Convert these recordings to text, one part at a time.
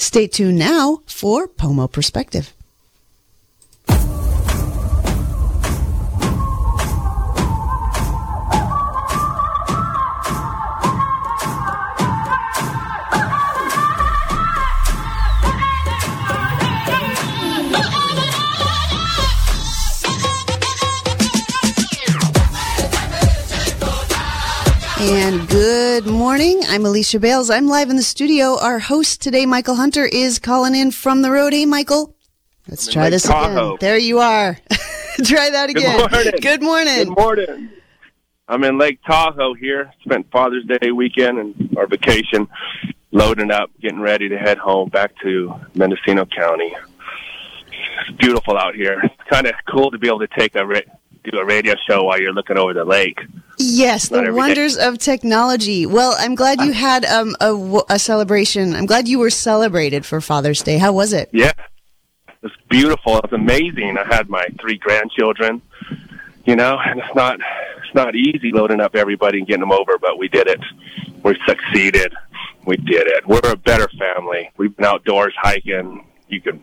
Stay tuned now for Pomo Perspective. I'm Alicia Bales. I'm live in the studio. Our host today, Michael Hunter, is calling in from the road. Hey, Michael. Let's try this Tahoe. again. There you are. try that again. Good morning. Good morning. Good morning. I'm in Lake Tahoe here. Spent Father's Day weekend and our vacation, loading up, getting ready to head home back to Mendocino County. It's beautiful out here. It's kind of cool to be able to take a do a radio show while you're looking over the lake. Yes, the every day. wonders of technology. Well, I'm glad you had um, a, w- a celebration. I'm glad you were celebrated for Father's Day. How was it? Yeah, it was beautiful. It was amazing. I had my three grandchildren. You know, and it's not it's not easy loading up everybody and getting them over, but we did it. We succeeded. We did it. We're a better family. We've been outdoors hiking. You can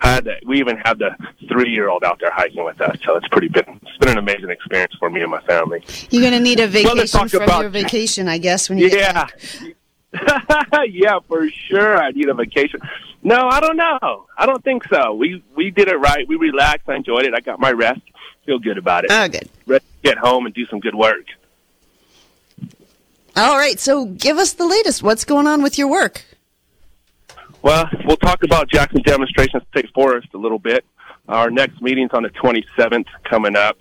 had the, we even had the three year old out there hiking with us. So it's pretty been it's been an amazing experience for me and my family. You're going to need a Well, vacation talk from about- your vacation, I guess, when you Yeah. yeah, for sure. I need a vacation. No, I don't know. I don't think so. We we did it right. We relaxed. I enjoyed it. I got my rest. Feel good about it. Oh, good. Ready to get home and do some good work. All right, so give us the latest. What's going on with your work? Well, we'll talk about Jackson Demonstration State Forest a little bit. Our next meeting's on the 27th coming up.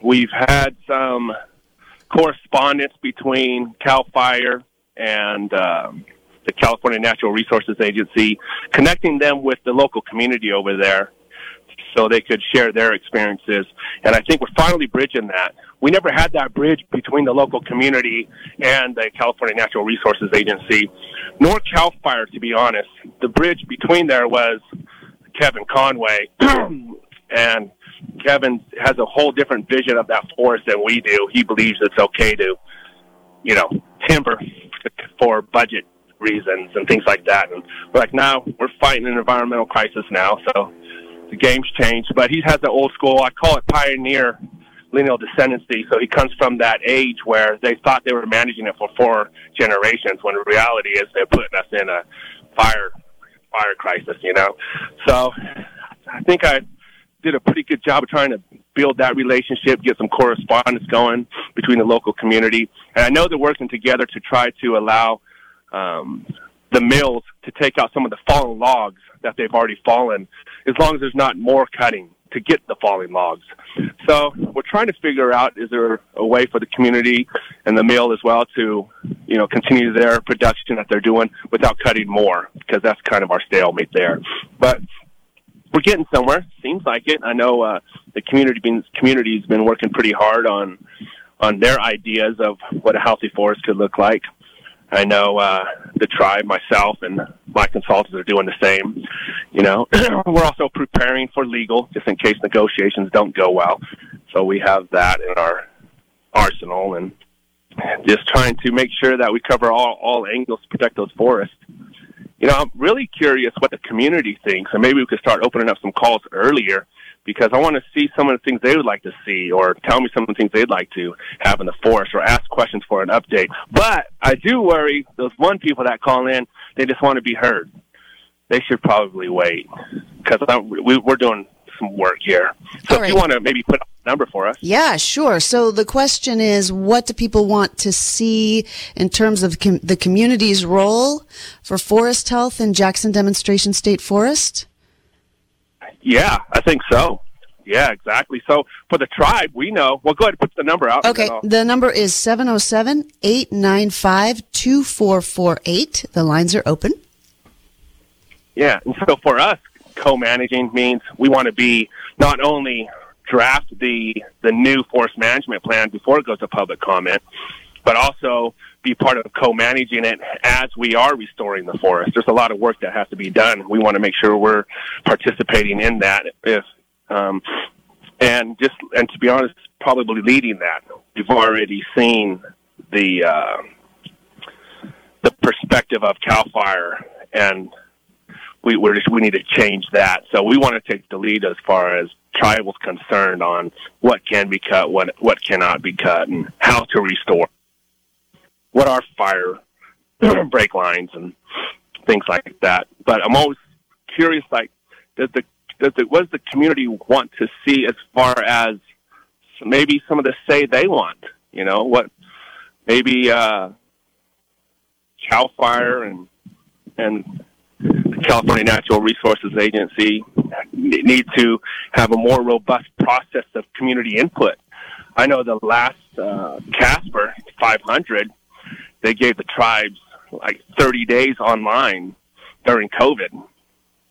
We've had some correspondence between CAL FIRE and um, the California Natural Resources Agency, connecting them with the local community over there so they could share their experiences. And I think we're finally bridging that. We never had that bridge between the local community and the California Natural Resources Agency, nor CAL FIRE, to be honest. The bridge between there was Kevin Conway. and Kevin has a whole different vision of that forest than we do. He believes it's okay to, you know, timber for budget reasons and things like that. And we're like, now we're fighting an environmental crisis now, so the game's changed. But he has the old school, I call it pioneer lineal descendancy. So he comes from that age where they thought they were managing it for four generations, when the reality is they're putting us in a fire fire crisis. You know, so I think I did a pretty good job of trying to build that relationship, get some correspondence going between the local community, and I know they're working together to try to allow um, the mills to take out some of the fallen logs that they've already fallen, as long as there's not more cutting to get the falling logs. So we're trying to figure out is there a way for the community and the mill as well to, you know, continue their production that they're doing without cutting more because that's kind of our stalemate there. But we're getting somewhere. Seems like it. I know uh, the community been, community's been working pretty hard on on their ideas of what a healthy forest could look like. I know uh, the tribe, myself, and my consultants are doing the same. You know, we're also preparing for legal, just in case negotiations don't go well. So we have that in our arsenal, and just trying to make sure that we cover all all angles to protect those forests. You know, I'm really curious what the community thinks, and maybe we could start opening up some calls earlier because I want to see some of the things they would like to see or tell me some of the things they'd like to have in the forest or ask questions for an update. But I do worry those one people that call in, they just want to be heard. They should probably wait because we, we're doing some work here. So if you want to maybe put a number for us. Yeah, sure. So the question is, what do people want to see in terms of com- the community's role for forest health in Jackson Demonstration State Forest? Yeah, I think so. Yeah, exactly. So for the tribe, we know. Well, go ahead and put the number out. Okay, the number is 707 895 2448. The lines are open. Yeah, and so for us, co-managing means we want to be not only draft the the new forest management plan before it goes to public comment, but also be part of co-managing it as we are restoring the forest. There's a lot of work that has to be done. We want to make sure we're participating in that. If um, and just and to be honest, probably leading that. We've already seen the uh, the perspective of Cal Fire and we just, we need to change that. So we want to take the lead as far as tribal's concerned on what can be cut, what what cannot be cut, and how to restore. What are fire break lines and things like that. But I'm always curious, like, does the does the what does the community want to see as far as maybe some of the say they want? You know, what maybe uh, Cal Fire and and the California Natural Resources Agency need to have a more robust process of community input. I know the last uh, Caspar 500, they gave the tribes like 30 days online during COVID,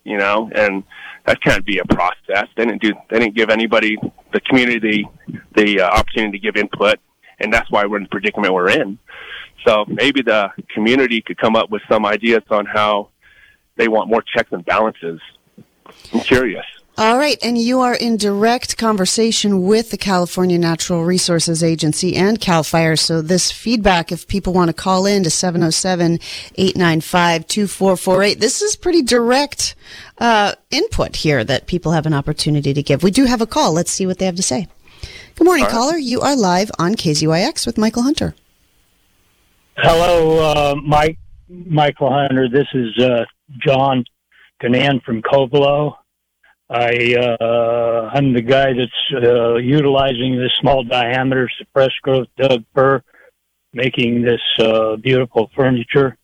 you know, and that can't be a process. They didn't do, they didn't give anybody, the community, the uh, opportunity to give input, and that's why we're in the predicament we're in. So maybe the community could come up with some ideas on how they want more checks and balances. I'm curious. All right, and you are in direct conversation with the California Natural Resources Agency and CAL FIRE. So this feedback, if people want to call in to 707-895-2448, this is pretty direct uh, input here that people have an opportunity to give. We do have a call. Let's see what they have to say. Good morning, right. caller. You are live on KZYX with Michael Hunter. Hello, uh, Mike. Michael Hunter. This is uh, John Canan from Covelo. I uh, I'm the guy that's uh, utilizing this small diameter suppressed growth Doug fir, making this uh, beautiful furniture.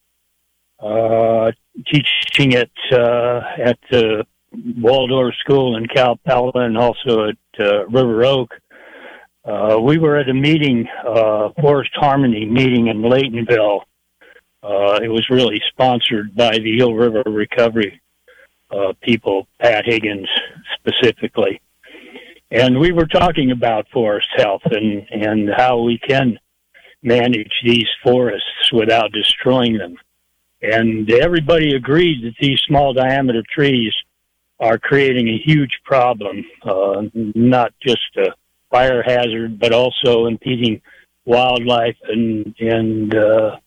Uh, teaching it uh, at the Waldorf School in Cal Pella and also at uh, River Oak. We were at a meeting, Forest Harmony meeting in Laytonville. It was really sponsored by the Eel River Recovery uh, people, Pat Higgins specifically. And we were talking about forest health and, and how we can manage these forests without destroying them. And everybody agreed that these small diameter trees are creating a huge problem, uh, not just a fire hazard, but also impeding wildlife and, and, uh,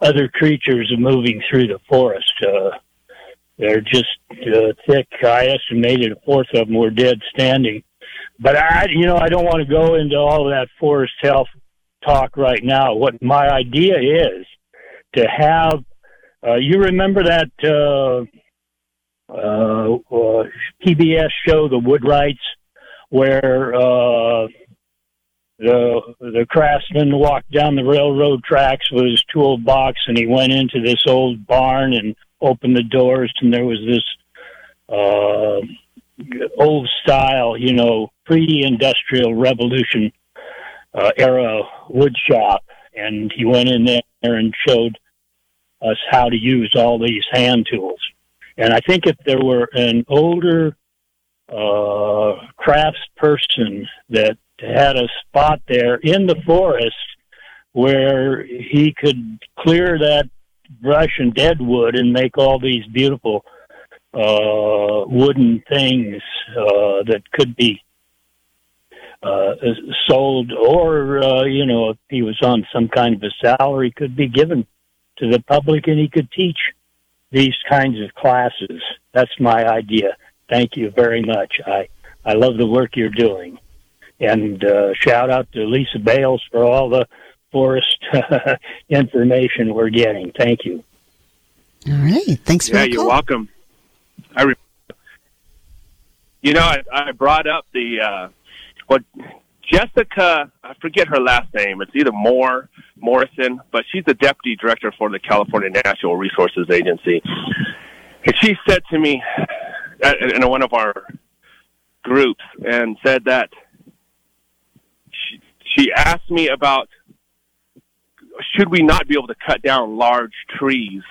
other creatures moving through the forest. Uh, they're just uh, thick. I estimated a fourth of them were dead standing. But I, you know, I don't want to go into all of that forest health talk right now. What my idea is to have, uh, you remember that uh, uh, uh, PBS show, The Woodwrights, where uh, the the craftsman walked down the railroad tracks with his toolbox, and he went into this old barn and opened the doors, and there was this uh, old style, you know, pre-industrial revolution uh, era wood shop, and he went in there and showed us how to use all these hand tools. And I think if there were an older uh, crafts person that had a spot there in the forest where he could clear that brush and dead wood and make all these beautiful uh, wooden things uh, that could be uh, sold, or uh, you know, if he was on some kind of a salary, could be given to the public, and he could teach these kinds of classes. That's my idea. Thank you very much. I I love the work you're doing, and uh, shout out to Lisa Bales for all the forest information we're getting. Thank you. All right. Thanks for yeah, you're welcome. I, re- you know, I, I brought up the uh, what Jessica. I forget her last name. It's either Moore Morrison, but she's the deputy director for the California Natural Resources Agency, and she said to me in one of our groups and said that she, she asked me about should we not be able to cut down large trees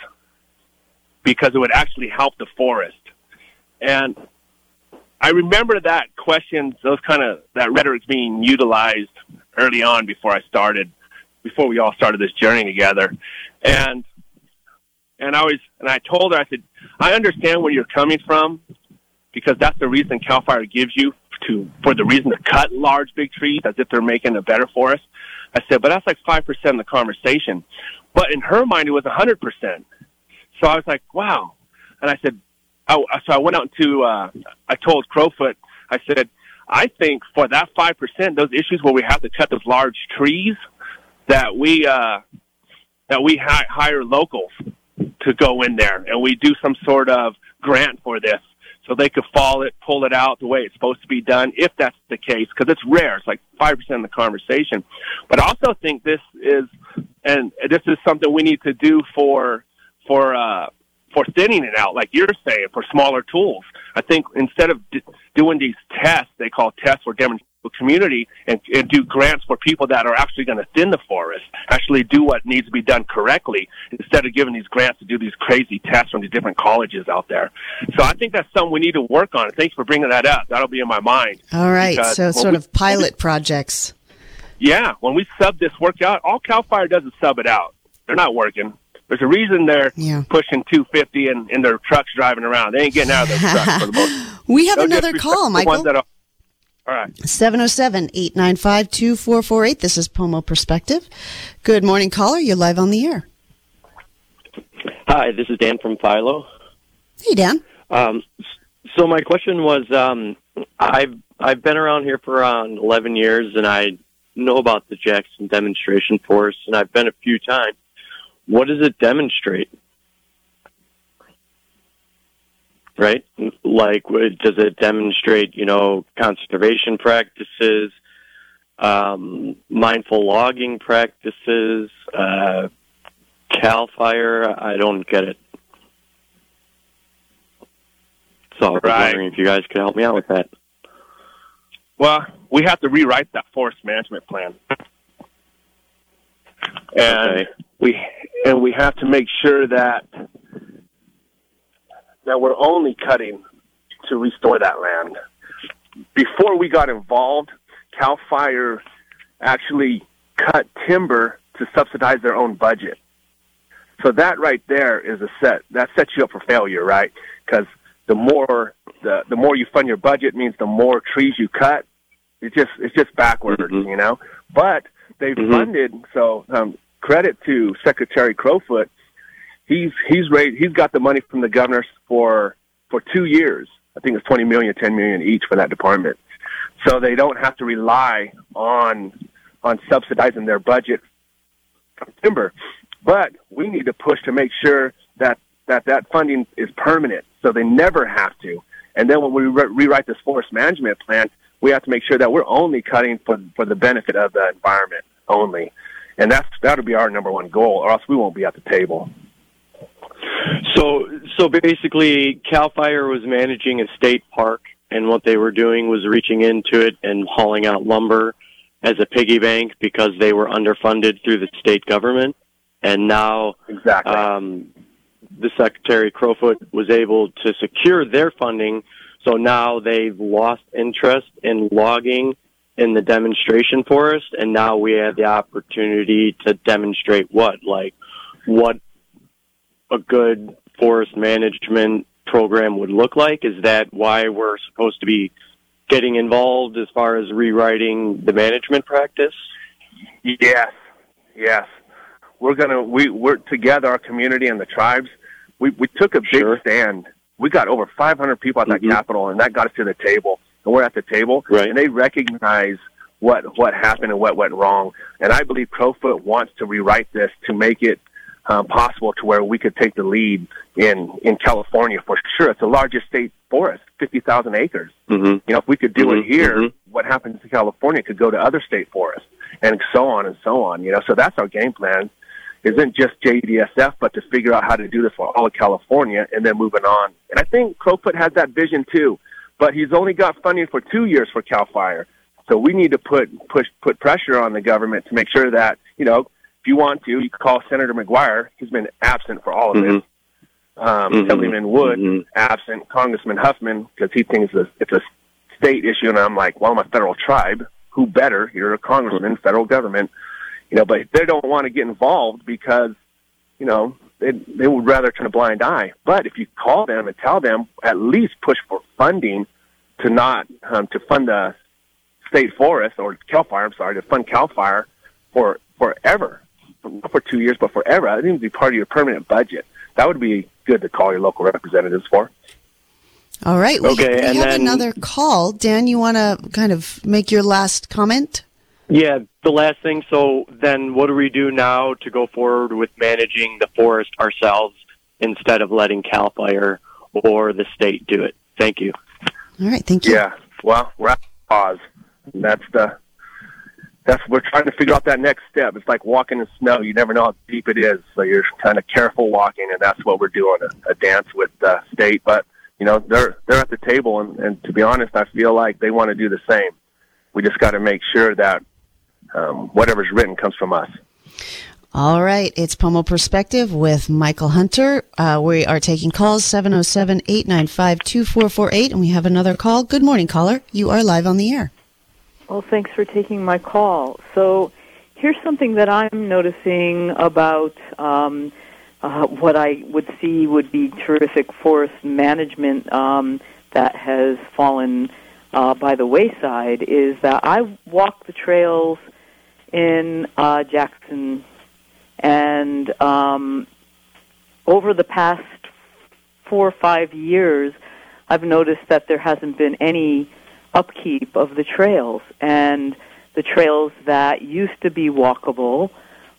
because it would actually help the forest? And I remember that question, those kind of that rhetoric being utilized early on before I started, before we all started this journey together, and and I was and I told her I said I understand where you're coming from because that's the reason Cal Fire gives you to for the reason to cut large big trees as if they're making a better forest. I said, but that's like 5% of the conversation. But in her mind, it was 100%. So I was like, wow. And I said, I, so I went out to, uh, I told Crowfoot, I said, I think for that 5%, those issues where we have to cut those large trees, that we, uh, that we hi- hire locals to go in there and we do some sort of grant for this so they could fall it, pull it out the way it's supposed to be done, if that's the case, because it's rare. It's like 5% of the conversation. But I also think this is, and this is something we need to do for, for, uh, for thinning it out, like you're saying, for smaller tools. I think instead of d- doing these tests, they call tests or demonstration community and, and do grants for people that are actually going to thin the forest, actually do what needs to be done correctly instead of giving these grants to do these crazy tests from these different colleges out there. So I think that's something we need to work on. Thanks for bringing that up. That'll be in my mind. All right. So sort we, of pilot projects. Yeah. When we sub this work out, all CAL FIRE does is sub it out. They're not working. There's a reason they're yeah. pushing 250 in, in their trucks driving around. They ain't getting out of their trucks for the most. we have another call, Michael. Are, all right. 707 895 2448. This is Pomo Perspective. Good morning, caller. You're live on the air. Hi, this is Dan from Philo. Hey, Dan. Um, so my question was, um, I've I've been around here for around 11 years, and I know about the Jackson Demonstration Force, and I've been a few times. What does it demonstrate? Right? Like, does it demonstrate, you know, conservation practices, um, mindful logging practices, uh, CAL FIRE? I don't get it. So I was right. wondering if you guys could help me out with that. Well, we have to rewrite that forest management plan. And okay. we and we have to make sure that that we're only cutting to restore that land. Before we got involved, Cal Fire actually cut timber to subsidize their own budget. So that right there is a set that sets you up for failure, right? Because the more the the more you fund your budget means the more trees you cut. It's just it's just backwards, mm-hmm. you know. But they've mm-hmm. funded so um, credit to Secretary Crowfoot. He's he's raised, he's got the money from the governor for for two years. I think it's twenty million, ten million each for that department. So they don't have to rely on on subsidizing their budget timber. But we need to push to make sure that that that funding is permanent, so they never have to. And then when we re- rewrite this forest management plan, we have to make sure that we're only cutting for for the benefit of the environment only and that's that'll be our number one goal, or else we won't be at the table. So, so basically, Cal Fire was managing a state park, and what they were doing was reaching into it and hauling out lumber as a piggy bank because they were underfunded through the state government. And now, exactly, um, the Secretary Crowfoot was able to secure their funding. So now they've lost interest in logging in the demonstration forest, and now we have the opportunity to demonstrate what, like, what a good forest management program would look like. Is that why we're supposed to be getting involved as far as rewriting the management practice? Yes, yes. We're gonna we we're together, our community and the tribes. We we took a big sure. stand. We got over 500 people at that mm-hmm. Capitol, and that got us to the table and we're at the table, right. and they recognize what what happened and what went wrong. And I believe Crowfoot wants to rewrite this to make it um, possible to where we could take the lead in in California for sure. It's the largest state forest, fifty thousand acres. Mm-hmm. You know, if we could do mm-hmm. it here, mm-hmm. what happens in California could go to other state forests, and so on and so on. You know, so that's our game plan. Isn't just JDSF, but to figure out how to do this for all of California and then moving on. And I think Crowfoot has that vision too but he's only got funding for two years for Cal Fire. So we need to put push put pressure on the government to make sure that you know if you want to, you can call Senator McGuire. He's been absent for all of mm-hmm. this. Um, mm-hmm. Assemblyman Wood mm-hmm. absent. Congressman Huffman because he thinks it's a, it's a state issue, and I'm like, well, I'm a federal tribe. Who better? You're a congressman, federal government. You know, but they don't want to get involved because you know they they would rather turn a blind eye. But if you call them and tell them, at least push for funding to not um, to fund the state forest or Cal Fire. I'm sorry, to fund Cal Fire for forever, not for two years, but forever. I think it would be part of your permanent budget. That would be good to call your local representatives for. All right. We, Okay, we and have then- another call. Dan, you want to kind of make your last comment? Yeah, the last thing. So then, what do we do now to go forward with managing the forest ourselves instead of letting Cal Fire or the state do it? Thank you. All right. Thank you. Yeah. Well, we're at pause. That's the that's we're trying to figure out that next step. It's like walking in snow. You never know how deep it is, so you're kind of careful walking, and that's what we're doing a, a dance with the state. But you know, they're they're at the table, and, and to be honest, I feel like they want to do the same. We just got to make sure that um, whatever's written comes from us. All right. It's Pomo Perspective with Michael Hunter. Uh, we are taking calls 707 895 2448, and we have another call. Good morning, caller. You are live on the air. Well, thanks for taking my call. So, here's something that I'm noticing about um, uh, what I would see would be terrific forest management um, that has fallen uh, by the wayside is that I walk the trails in uh, Jackson, and um, over the past four or five years, I've noticed that there hasn't been any upkeep of the trails, and the trails that used to be walkable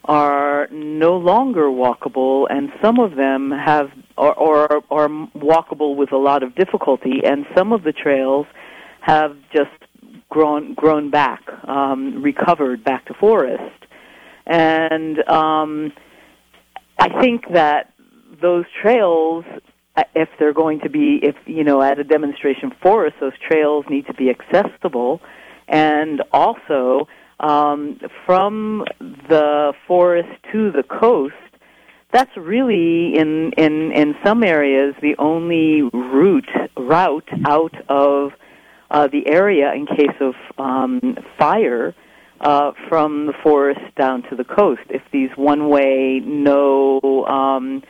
are no longer walkable, and some of them have or, or are walkable with a lot of difficulty, and some of the trails have just grown grown back, um, recovered back to forest, and um, I think that those trails if they're going to be if you know at a demonstration forest those trails need to be accessible and also um, from the forest to the coast that's really in in in some areas the only route route out of uh, the area in case of um, fire uh, from the forest down to the coast. If these one-way, no um,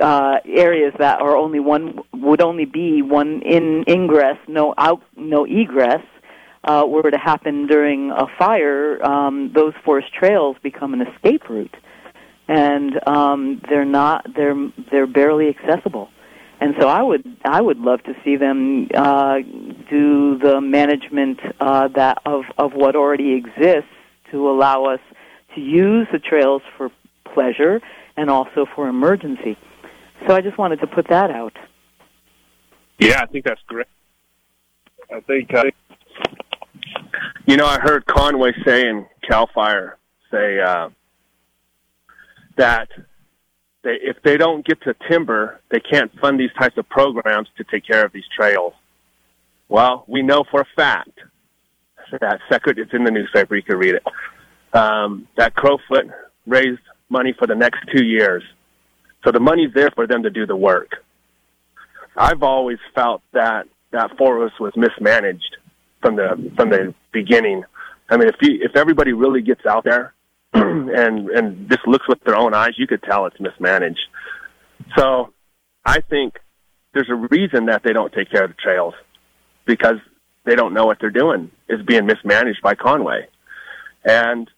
uh, areas that are only one would only be one in ingress, no out, no egress, uh, were to happen during a fire, um, those forest trails become an escape route, and um, they're not they're they're barely accessible. And so I would I would love to see them uh, do the management uh, that of of what already exists to allow us to use the trails for pleasure and also for emergency. So I just wanted to put that out. Yeah, I think that's great. I think, uh, you know, I heard Conway say and Cal Fire say uh, that they, if they don't get to timber, they can't fund these types of programs to take care of these trails. Well, we know for a fact that second, it's in the newspaper, you can read it, um, that Crowfoot raised money for the next two years. So the money's there for them to do the work. I've always felt that that forest was mismanaged from the from the beginning. I mean, if you, if everybody really gets out there and and just looks with their own eyes, you could tell it's mismanaged. So, I think there's a reason that they don't take care of the trails because they don't know what they're doing. It's being mismanaged by Conway, and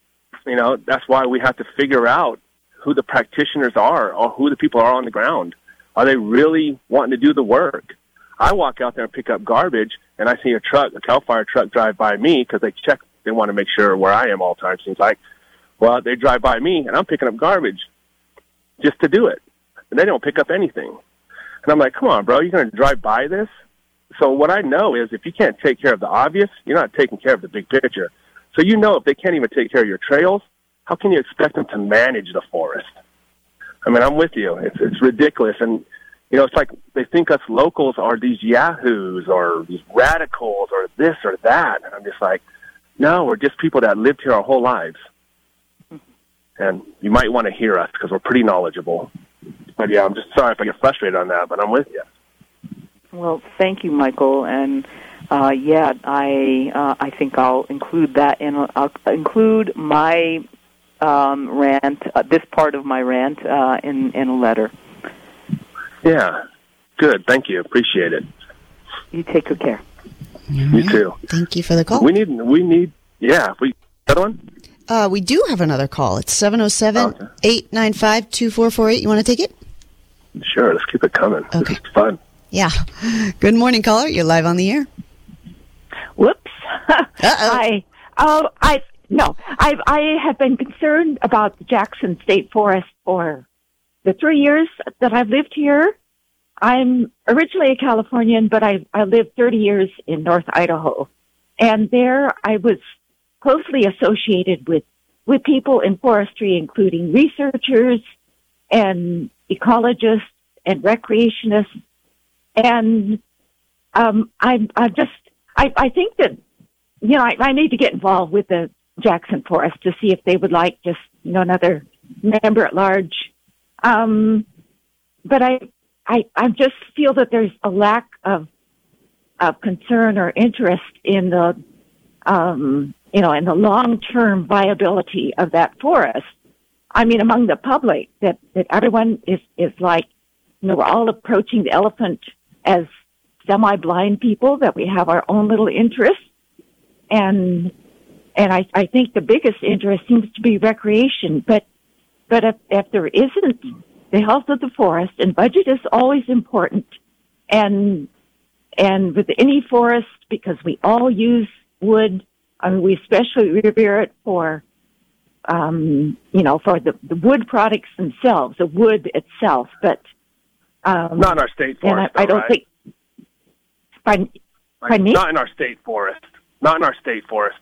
you know that's why we have to figure out who the practitioners are or who the people are on the ground. Are they really wanting to do the work? I walk out there and pick up garbage, and I see a truck, a Cal Fire truck, drive by me because they check. They want to make sure where I am all the time. Seems like. Well, they drive by me, and I'm picking up garbage just to do it, and they don't pick up anything. And I'm like, come on, bro, you're going to drive by this? So what I know is if you can't take care of the obvious, you're not taking care of the big picture. So you know if they can't even take care of your trails, how can you expect them to manage the forest? I mean, I'm with you. It's it's ridiculous, and you know, it's like they think us locals are these yahoos or these radicals or this or that, and I'm just like, no, we're just people that lived here our whole lives, and you might want to hear us because we're pretty knowledgeable. But yeah, I'm just sorry if I get frustrated on that, but I'm with you. Well, thank you, Michael, and uh, yeah, I uh, I think I'll include that in. I'll include my um, rant, uh, this part of my rant, uh, in in a letter. Yeah, good. Thank you. Appreciate it. You take good care. You too. Thank you for the call. We need. We need. Yeah. We another one. Uh, we do have another call. It's 707 895 2448. You want to take it? Sure. Let's keep it coming. Okay. This is fun. Yeah. Good morning, caller. You're live on the air. Whoops. Uh-oh. I, oh, I, no, I, I have been concerned about the Jackson State Forest for the three years that I've lived here. I'm originally a Californian, but I, I lived 30 years in North Idaho. And there I was closely associated with, with people in forestry, including researchers and ecologists and recreationists. And, um, I, I just, I, I think that, you know, I, I need to get involved with the Jackson Forest to see if they would like just, you know, another member at large. Um, but I, I, I just feel that there's a lack of, of concern or interest in the, um, you know, in the long-term viability of that forest. I mean, among the public, that, that everyone is, is like, you know, we're all approaching the elephant as semi-blind people, that we have our own little interests. And, and I, I think the biggest interest seems to be recreation, but, but if, if there isn't the health of the forest, and budget is always important, and, and with any forest, because we all use wood, I mean, we especially revere it for, um, you know, for the, the wood products themselves, the wood itself, but, um, Not in our state and I, forest. I don't right? think, pardon, Like, pardon me? Not in our state forest. Not in our state forest.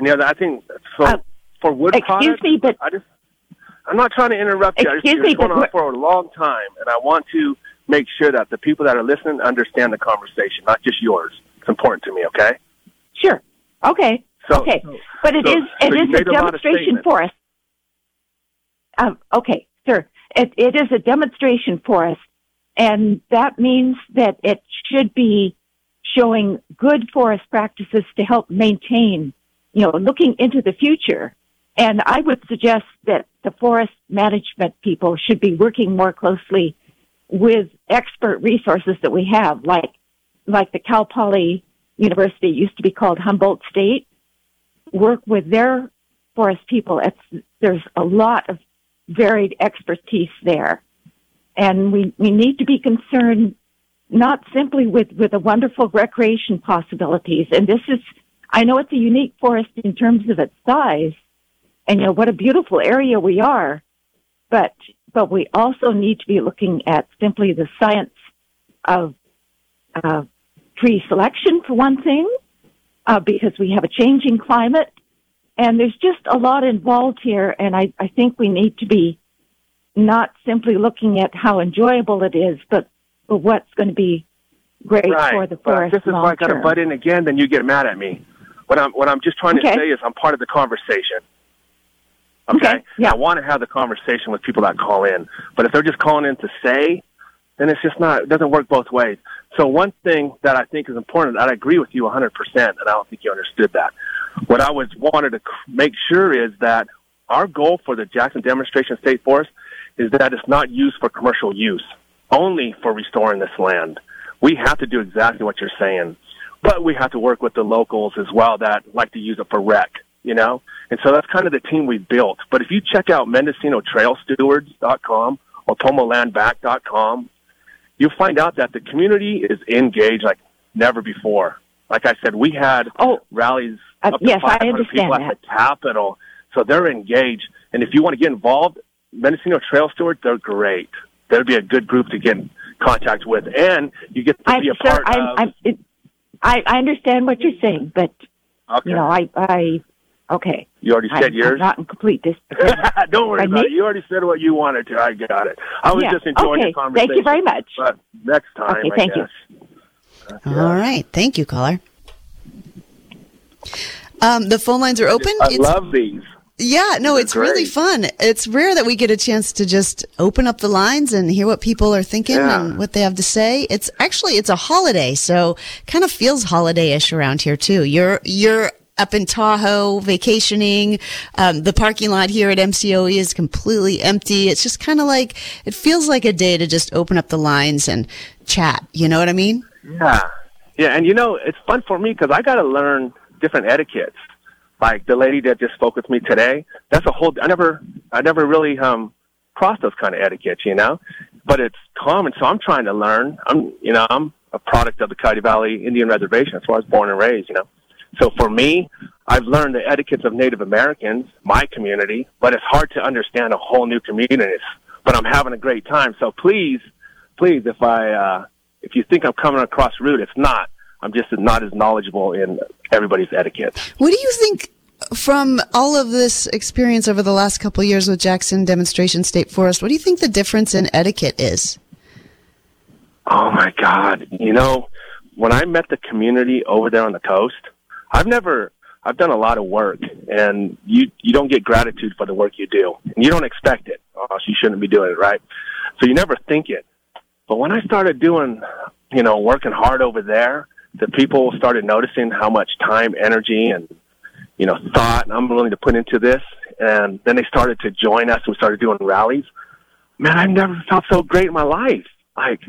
And yeah, I think so. Uh, for wood excuse products, me, but- I just I'm not trying to interrupt you. I just- Excuse me, it's going on for a long time, and I want to make sure that the people that are listening understand the conversation, not just yours. It's important to me. Okay. Sure. Okay. So, okay. But it so- is so it is a a demonstration statements. for us. Um, okay, sir. It, it is a demonstration for us, and that means that it should be showing good forest practices to help maintain, you know, looking into the future. And I would suggest that the forest management people should be working more closely with expert resources that we have, like like the Cal Poly University used to be called Humboldt State. Work with their forest people. It's, there's a lot of varied expertise there, and we we need to be concerned not simply with with the wonderful recreation possibilities. And this is, I know it's a unique forest in terms of its size, and you know what a beautiful area we are, but but we also need to be looking at simply the science of uh, tree selection for one thing, uh, because we have a changing climate, and there's just a lot involved here. And I, I think we need to be not simply looking at how enjoyable it is, but, but what's going to be great right. for the forest. But forest This is why I got to butt in again. Then you get mad at me. What I'm what I'm just trying Okay. to say is I'm part of the conversation. Okay. Okay, yeah. I want to have the conversation with people that call in, but if they're just calling in to say, then it's just not. It doesn't work both ways. So one thing that I think is important, and I agree with you 100%, and I don't think you understood that. What I was wanted to make sure is that our goal for the Jackson Demonstration State Forest is that it's not used for commercial use, only for restoring this land. We have to do exactly what you're saying, but we have to work with the locals as well that like to use it for rec, you know? And so that's kind of the team we've built. But if you check out MendocinoTrailStewards.com or PomoLandBack.com, you'll find out that the community is engaged like never before. Like I said, we had Oh, rallies Uh, up to yes, 500 understand people that. at the Capitol. So they're engaged. And if you want to get involved, Mendocino Trail Stewards, they're great. They'd be a good group to get in contact with. And you get to I'm, be a sir, part I'm, of. I'm, it, I, I understand what you're saying, but okay. you know, I, I, okay. You already I'm, said I'm yours? not in complete dis- Don't worry Pardon about me? it. You already said what you wanted to. I got it. I was Yeah. just enjoying Okay. the conversation. Thank you very much. But next time, Okay, I thank you. guess. All right. Thank you, caller. Um, the phone lines are open. I It's- love these. Yeah, no, They're it's really fun. It's rare that we get a chance to just open up the lines and hear what people are thinking Yeah. and what they have to say. It's actually it's a holiday, so kind of feels holiday-ish around here too. You're you're up in Tahoe vacationing. Um, the parking lot here at MCOE is completely empty. It's just kind of like it feels like a day to just open up the lines and chat. You know what I mean? Yeah, yeah, and you know it's fun for me because I got to learn different etiquettes. Like the lady that just spoke with me today, that's a whole. I never, I never really um crossed those kind of etiquettes, you know. but it's common. So I'm trying to learn. I'm, you know, I'm a product of the Coyote Valley Indian Reservation. That's where I was born and raised, you know. So for me, I've learned the etiquettes of Native Americans, my community, but it's hard to understand a whole new community. But I'm having a great time. So please, please, if I, uh, if you think I'm coming across rude, it's not. I'm just not as knowledgeable in everybody's etiquette. What do you think from all of this experience over the last couple of years with Jackson Demonstration State Forest? What do you think the difference in etiquette is? Oh my God! You know, when I met the community over there on the coast, I've never. I've done a lot of work, and you you don't get gratitude for the work you do, and you don't expect it. Oh, you shouldn't be doing it, right? So you never think it. But when I started doing, you know, working hard over there, the people started noticing how much time, energy, and you know, thought I'm willing to put into this. And then they started to join us. We started doing rallies. Man, I've never felt so great in my life. Like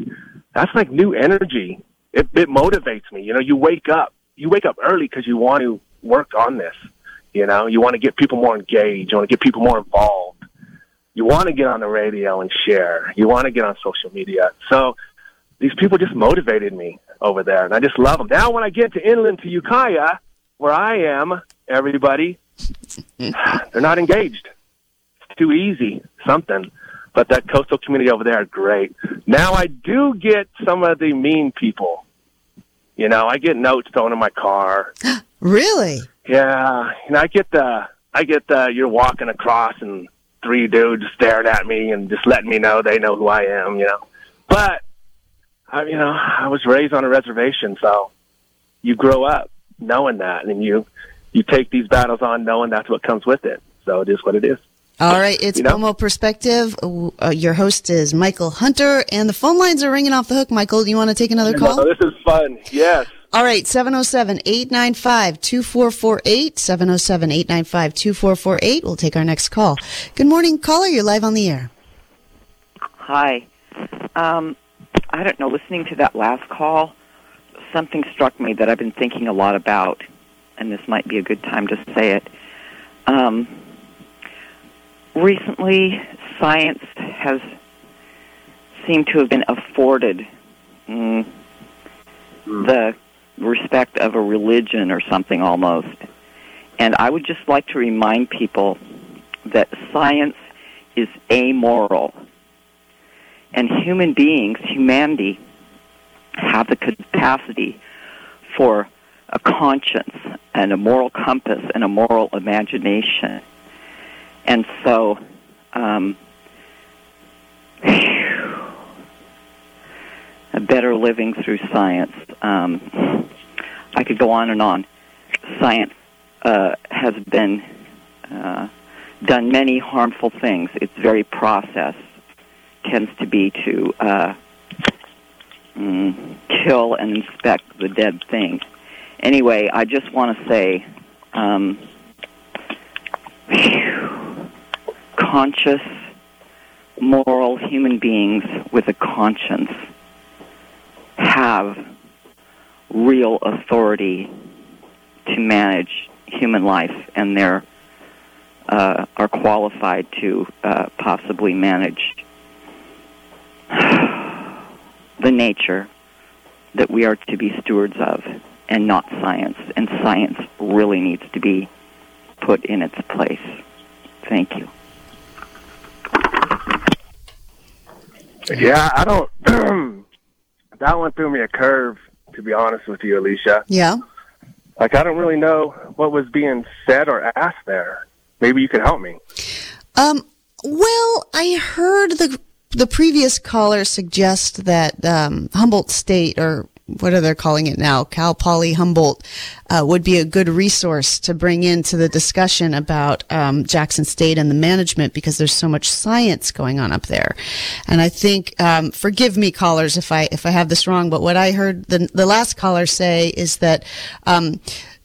that's like new energy. It, it motivates me. You know, you wake up, you wake up early because you want to work on this. You know, you want to get people more engaged. You want to get people more involved. You want to get on the radio and share. You want to get on social media. So these people just motivated me over there, and I just love them. Now, when I get to inland to Ukiah, where I am, everybody, they're not engaged. It's too easy, something. But that coastal community over there are great. Now I do get some of the mean people. You know, I get notes thrown in my car. really? Yeah. You know, I get the, I get the, you're walking across and three dudes staring at me and just letting me know they know who I am, you know. But, I, you know, I was raised on a reservation, so you grow up knowing that, and you you take these battles on knowing that's what comes with it. So it is what it is. All right, it's you know? Pomo Perspective. Uh, your host is Michael Hunter, and the phone lines are ringing off the hook. Michael, do you want to take another call? No, this is fun. Yes. All right, 707 895 2448. 707 895 2448. We'll take our next call. Good morning, caller. You're live on the air. Hi. Um, I don't know, listening to that last call, something struck me that I've been thinking a lot about, and this might be a good time to say it. Um, recently, science has seemed to have been afforded mm, mm. the respect of a religion or something almost. And I would just like to remind people that science is amoral. And human beings, humanity, have the capacity for a conscience and a moral compass and a moral imagination. And so, um, a better living through science. Um, I could go on and on. Science uh, has been uh, done many harmful things. Its very process tends to be to uh, mm, kill and inspect the dead thing. Anyway, I just want to say, um, conscious, moral human beings with a conscience have real authority to manage human life, and they're uh, are qualified to uh, possibly manage the nature that we are to be stewards of and not science. And science really needs to be put in its place. Thank you. Yeah, I don't. that one threw me a curve, to be honest with you, Alicia. Yeah. Like, I don't really know what was being said or asked there. Maybe you could help me. Um, well, I heard the the previous caller suggests that um, Humboldt State, or what are they calling it now, Cal Poly Humboldt, uh, would be a good resource to bring into the discussion about um, Jackson State and the management because there's so much science going on up there. And I think, um, forgive me, callers, if I if I have this wrong, but what I heard the the last caller say is that um,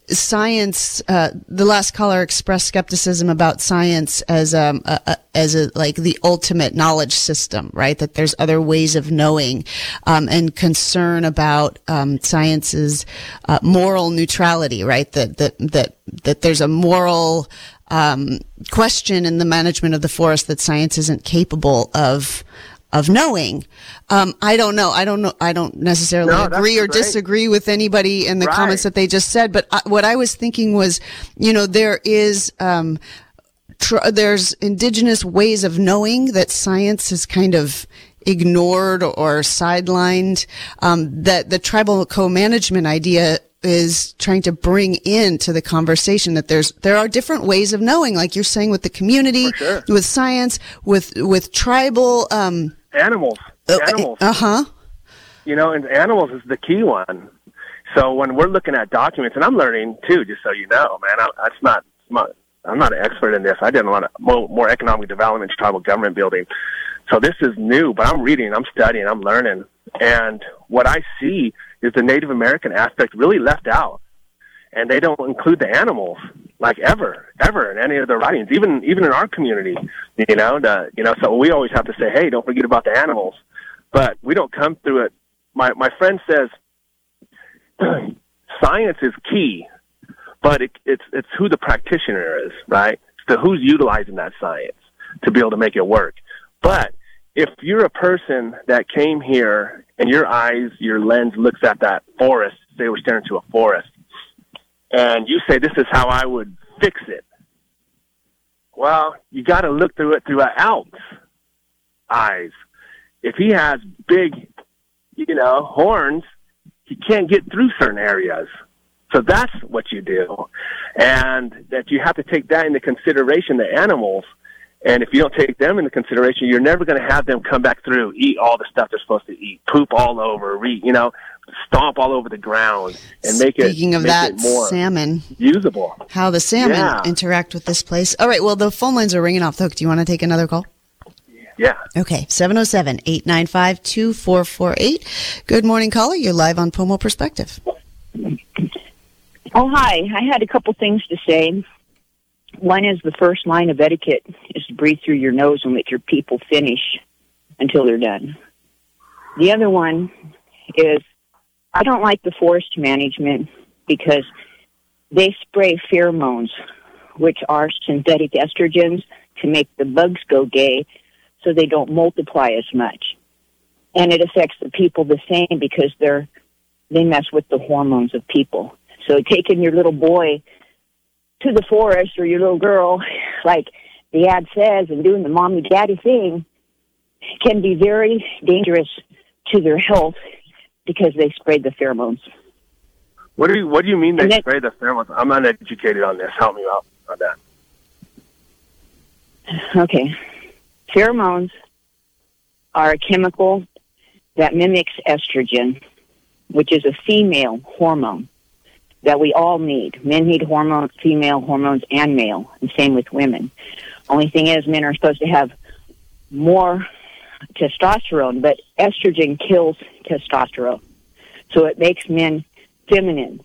science, uh, the last caller expressed skepticism about science as um, a, a, as a like the ultimate knowledge system, right? That there's other ways of knowing, um, and concern about um, science's uh, moral neutrality, right? That that that that there's a moral um, question in the management of the forest that science isn't capable of of knowing. Um, I don't know. I don't know. I don't necessarily No, agree or great. disagree with anybody in the Right. comments that they just said. But I, what I was thinking was, you know, there is, um, tr- there's indigenous ways of knowing that science is kind of ignored or sidelined. Um, that the tribal co-management idea is trying to bring into the conversation that there's there are different ways of knowing, like you're saying with the community, sure. with science, with with tribal. Um, Animals. Animals. uh huh. you know, and animals is the key one. So when we're looking at documents, and I'm learning too, just so you know, man, I, that's not, not, I'm not an expert in this. I did a lot of more, more economic development, tribal government building. So this is new, but I'm reading, I'm studying, I'm learning. And what I see is the Native American aspect really left out. And they don't include the animals like ever, ever in any of their writings, even even in our community. You know, the you know, so we always have to say, hey, don't forget about the animals. But we don't come through it. My my friend says science is key, but it, it's it's who the practitioner is, right? The who's utilizing that science to be able to make it work. But if you're a person that came here and your eyes, your lens looks at that forest, say we're staring into a forest, and you say this is how I would fix it. Well, you got to look through it through an elk's eyes. If he has big, you know, horns, he can't get through certain areas. So that's what you do. And that you have to take that into consideration, the animals. And if you don't take them into consideration, you're never going to have them come back through, eat all the stuff they're supposed to eat, poop all over, re, you know, stomp all over the ground, and make it Speaking of make that, it more salmon. usable. How the salmon Yeah. interact with this place. All right. Well, the phone lines are ringing off the hook. Do you want to take another call? Yeah. Okay, 707 895 2448. Good morning, caller. You're live on Pomo Perspective. Oh, hi. I had a couple things to say. One is the first line of etiquette is to breathe through your nose and let your people finish until they're done. The other one is I don't like the forest management because they spray pheromones, which are synthetic estrogens, to make the bugs go gay so they don't multiply as much. And it affects the people the same because they're they mess with the hormones of people. So taking your little boy to the forest or your little girl, like the ad says, and doing the mommy daddy thing can be very dangerous to their health because they spray the pheromones. What do you What do you mean they spray the pheromones? I'm uneducated on this. Help me out on that. Okay. Pheromones are a chemical that mimics estrogen, which is a female hormone that we all need. Men need hormones, female hormones, and male, and same with women. Only thing is, men are supposed to have more testosterone, but estrogen kills testosterone. So it makes men feminine.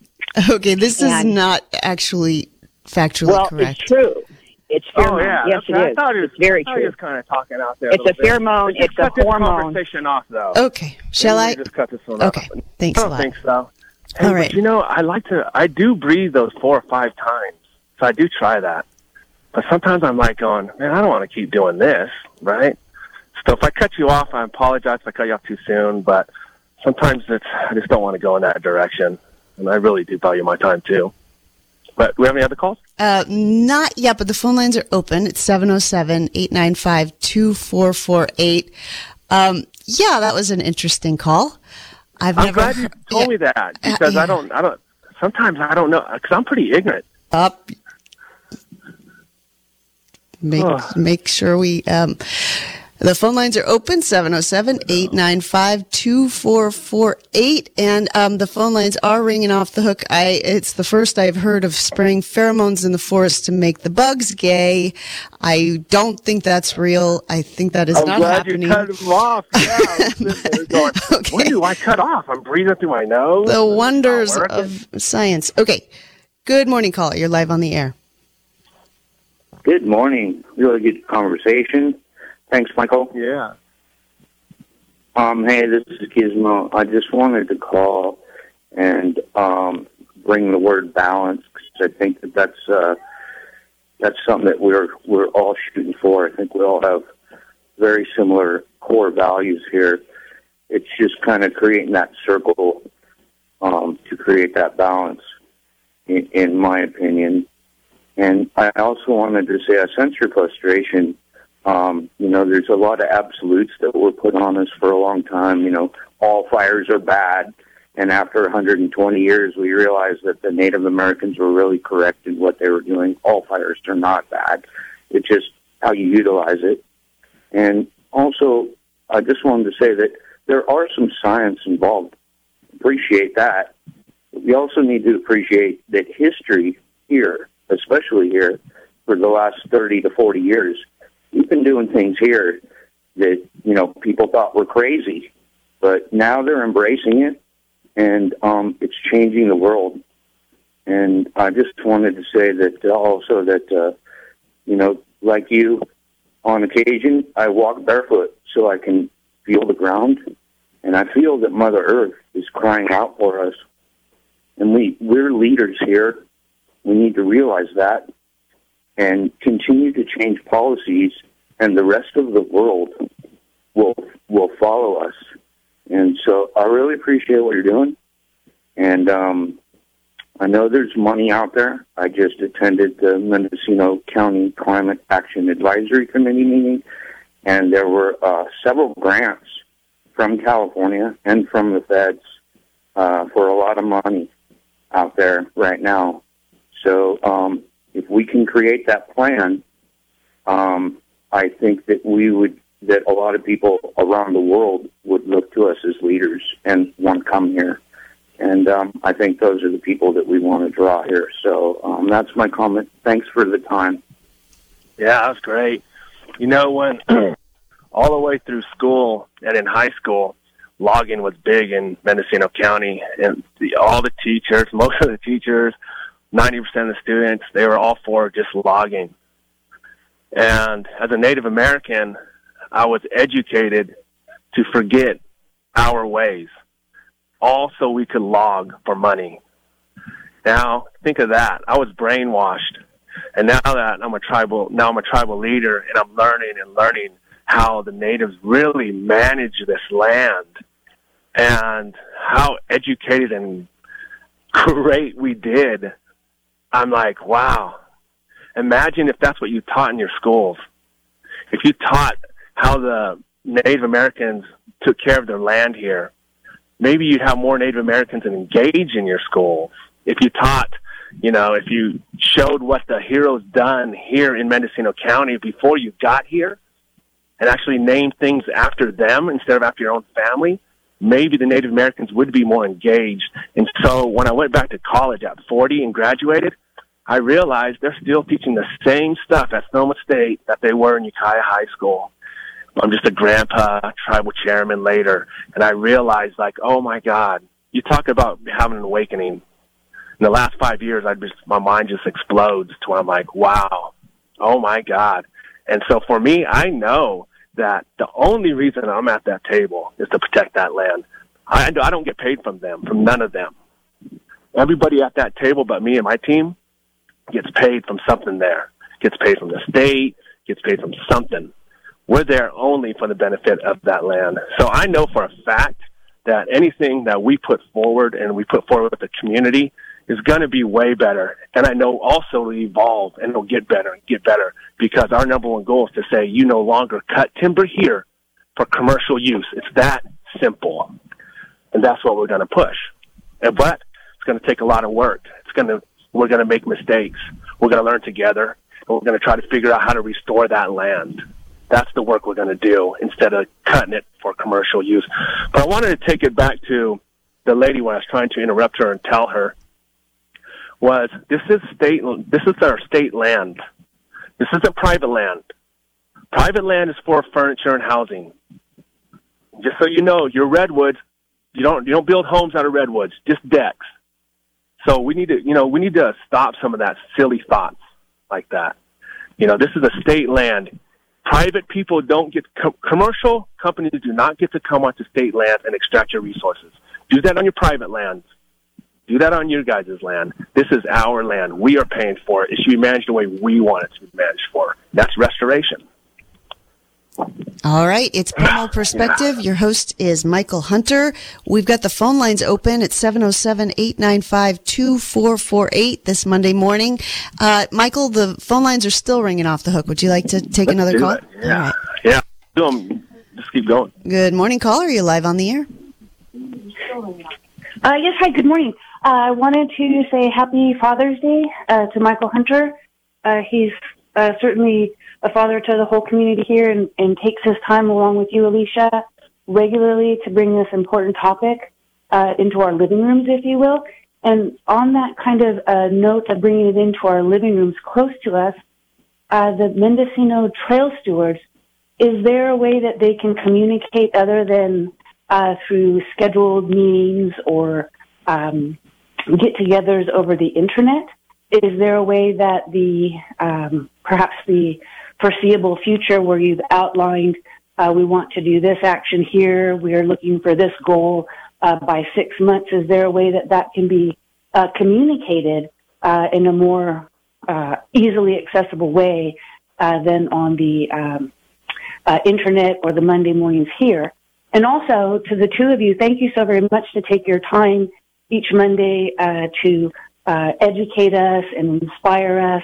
Okay, this is not actually factually well, correct. it's true. It's oh, pheromone. Oh yeah, yes, that's- it I is. thought he was, it's very I thought true. He was kind of talking out there. It's little a pheromone, Let's it's a cut this hormone. Conversation off though. Okay, shall I? Just cut this one Okay, off. thanks I a don't lot. think so. Hey, All right. you know, I like to. I do breathe those four or five times, so I do try that. But sometimes I'm like going, man, I don't want to keep doing this, right? So if I cut you off, I apologize if I cut you off too soon. But sometimes it's I just don't want to go in that direction, and I really do value my time too. But do we have any other calls? Uh, not yet, but the phone lines are open. It's 707 895 2448. Um, Yeah, that was an interesting call. I've I'm never glad you told yeah, me that because yeah. I don't. I don't. Sometimes I don't know because I'm pretty ignorant. up. Make, make sure we, um, the phone lines are open, 707-895-2448. And, um, the phone lines are ringing off the hook. I, it's the first I've heard of spraying pheromones in the forest to make the bugs gay. I don't think that's real. I think that is I'm not glad happening. you cut him off. Yeah, I was sitting there going, Okay. What do I cut off? I'm breathing through my nose. the wonders of science. Okay. Good morning, caller. You're live on the air. Good morning. Really good conversation. Thanks, Michael. Yeah. Um, hey, this is Gizmo. I just wanted to call and um, bring the word balance because I think that that's uh, that's something that we're we're all shooting for. I think we all have very similar core values here. It's just kind of creating that circle um, to create that balance, in, in my opinion. And I also wanted to say I sense your frustration. Um, you know, there's a lot of absolutes that were put on us for a long time. You know, all fires are bad. And after 120 years, we realized that the Native Americans were really correct in what they were doing. All fires are not bad. It's just how you utilize it. And also, I just wanted to say that there are some science involved. Appreciate that. We also need to appreciate that history here, especially here, for the last 30 to 40 years, we've been doing things here that, you know, people thought were crazy. But now they're embracing it, and um, it's changing the world. And I just wanted to say that also that, uh, you know, like you, on occasion, I walk barefoot so I can feel the ground, and I feel that Mother Earth is crying out for us. And we we're leaders here. We need to realize that and continue to change policies, and the rest of the world will will follow us. And so I really appreciate what you're doing, and um, I know there's money out there. I just attended the Mendocino County Climate Action Advisory Committee meeting, and there were uh, several grants from California and from the feds uh, for a lot of money out there right now. So um, if we can create that plan, um, I think that we would that a lot of people around the world would look to us as leaders and want to come here. And um, I think those are the people that we want to draw here. So um, that's my comment. Thanks for the time. Yeah, that's great. You know, when all the way through school and in high school, logging was big in Mendocino County, and the, all the teachers, most of the teachers, ninety percent of the students, they were all for just logging. And as a Native American, I was educated to forget our ways, all so we could log for money. Now think of that. I was brainwashed, and now that I'm a tribal, now I'm a tribal leader, and I'm learning and learning how the natives really manage this land and how educated and great we did. I'm like, wow. Imagine if that's what you taught in your schools. If you taught how the Native Americans took care of their land here, maybe you'd have more Native Americans engaged in your schools. If you taught, you know, if you showed what the heroes done here in Mendocino County before you got here, and actually named things after them instead of after your own family, maybe the Native Americans would be more engaged. And so when I went back to college at 40 and graduated, I realized they're still teaching the same stuff at Sonoma State that they were in Ukiah High School. I'm just a grandpa, tribal chairman later, and I realized like, oh my God, you talk about having an awakening. In the last five years, I just my mind just explodes to where I'm like, wow, oh my God. And so for me, I know that the only reason I'm at that table is to protect that land. I, I don't get paid from them, from none of them. Everybody at that table but me and my team gets paid from something there. Gets paid from the state, gets paid from something. We're there only for the benefit of that land. So I know for a fact that anything that we put forward and we put forward with the community is going to be way better. And I know also to evolve and it'll get better and get better because our number one goal is to say you no longer cut timber here for commercial use. It's that simple. And that's what we're going to push. And, but it's going to take a lot of work. It's going to, we're going to make mistakes. We're going to learn together and we're going to try to figure out how to restore that land. That's the work we're going to do instead of cutting it for commercial use. But I wanted to take it back to the lady when I was trying to interrupt her and tell her was this is state this is our state land. This isn't private land. Private land is for furniture and housing. Just so you know, your redwoods, you don't you don't build homes out of redwoods, just decks. So we need to, you know, we need to stop some of that silly thoughts like that. You know, this is a state land. Private people don't get com- commercial companies do not get to come onto state land and extract your resources. Do that on your private lands. Do that on your guys' land. This is our land. We are paying for it. It should be managed the way we want it to be managed for. That's restoration. All right, it's Pomo Perspective. Your host is Michael Hunter. We've got the phone lines open at 707-895-2448 this Monday morning. Uh, Michael, the phone lines are still ringing off the hook. Would you like to take Let's another call? it. Yeah. Yeah. Do 'em. Just keep going. Good morning, caller. Are You're live on the air. Uh, yes, hi, good morning. Uh, I wanted to say happy Father's Day uh, to Michael Hunter. Uh, he's uh, certainly a father to the whole community here and, and takes his time along with you, Alicia, regularly to bring this important topic uh, into our living rooms, if you will. And on that kind of uh, note of bringing it into our living rooms close to us, the Mendocino Trail Stewards, is there a way that they can communicate other than through scheduled meetings or um, get-togethers over the internet? Is there a way that the um, perhaps the foreseeable future, where you've outlined uh, we want to do this action here, we are looking for this goal uh, by six months? Is there a way that that can be uh, communicated uh, in a more uh, easily accessible way uh, than on the um, uh, internet or the Monday mornings here? And also to the two of you, thank you so very much to take your time each Monday uh, to uh, educate us and inspire us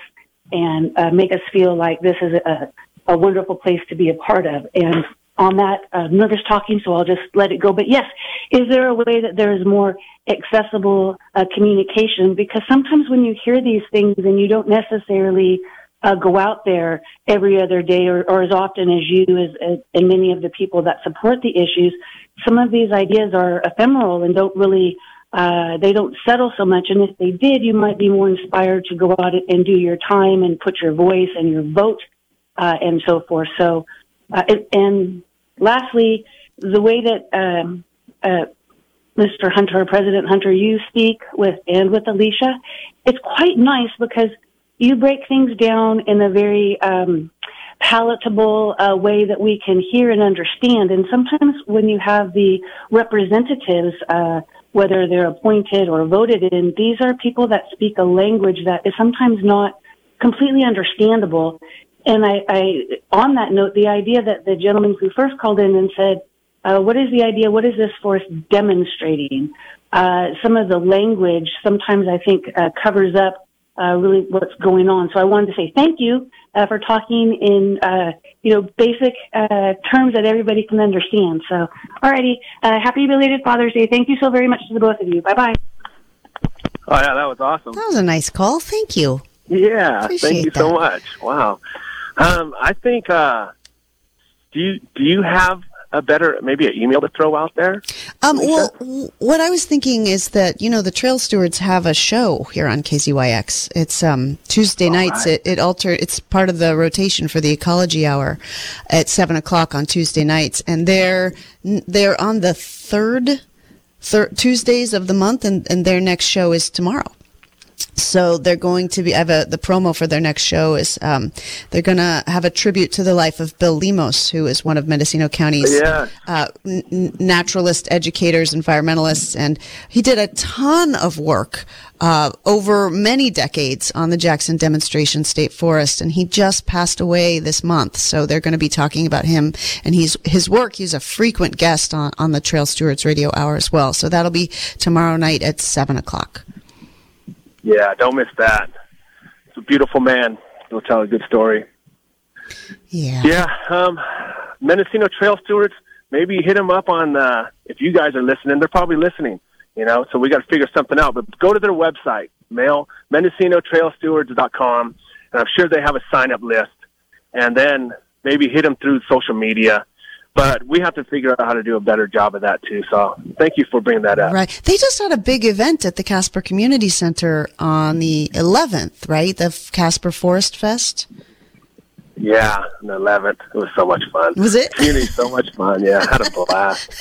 and uh, make us feel like this is a, a wonderful place to be a part of. And on that, uh, nervous talking, so I'll just let it go. But yes, is there a way that there is more accessible uh, communication? Because sometimes when you hear these things and you don't necessarily uh, go out there every other day or, or as often as you as, as, and many of the people that support the issues, some of these ideas are ephemeral and don't really uh, they don't settle so much. And if they did, you might be more inspired to go out and do your time and put your voice and your vote uh, and so forth. So, uh, and, and lastly, the way that um, uh, Mr. Hunter, President Hunter, you speak with and with Alicia, it's quite nice because you break things down in a very um, palatable uh, way that we can hear and understand. And sometimes when you have the representatives, uh, whether they're appointed or voted in, these are people that speak a language that is sometimes not completely understandable. And I, I on that note, the idea that the gentleman who first called in and said, uh, what is the idea? What is this force demonstrating? Uh, some of the language sometimes I think uh, covers up uh, really what's going on. So I wanted to say thank you uh, for talking in uh, you know basic uh, terms that everybody can understand. So, alrighty, uh, happy belated Father's Day. Thank you so very much to the both of you. Bye bye. Oh yeah, that was awesome. That was a nice call. Thank you. Yeah, Appreciate thank you so much. Wow. Um, I think. Uh, do you do you have a better maybe an email to throw out there? Um, well, what I was thinking is that you know the Trail Stewards have a show here on KZYX. It's um, Tuesday nights. It, it alter. It's part of the rotation for the Ecology Hour at seven o'clock on Tuesday nights, and they're they're on the third, thir- Tuesdays of the month, and, and their next show is tomorrow. So they're going to be. I have a, the promo for their next show is um, they're going to have a tribute to the life of Bill Lemos, who is one of Mendocino County's Yeah. uh, n- naturalist educators, environmentalists, and he did a ton of work uh, over many decades on the Jackson Demonstration State Forest, and he just passed away this month. So they're going to be talking about him and he's his work. He's a frequent guest on on the Trail Stewards Radio Hour as well. So that'll be tomorrow night at seven o'clock. Yeah, don't miss that. It's a beautiful man. He'll tell a good story. Yeah. Yeah. Um, Mendocino Trail Stewards, maybe hit them up on, uh, if you guys are listening, they're probably listening, you know, so we got to figure something out. But go to their website, mail, MendocinoTrailStewards.com, and I'm sure they have a sign up list. And then maybe hit them through social media. But we have to figure out how to do a better job of that too. So thank you for bringing that up. Right. They just had a big event at the Caspar Community Center on the 11th, right? The Caspar Forest Fest. Yeah, on the 11th. It was so much fun. Was it? Community, so much fun. Yeah, had a blast.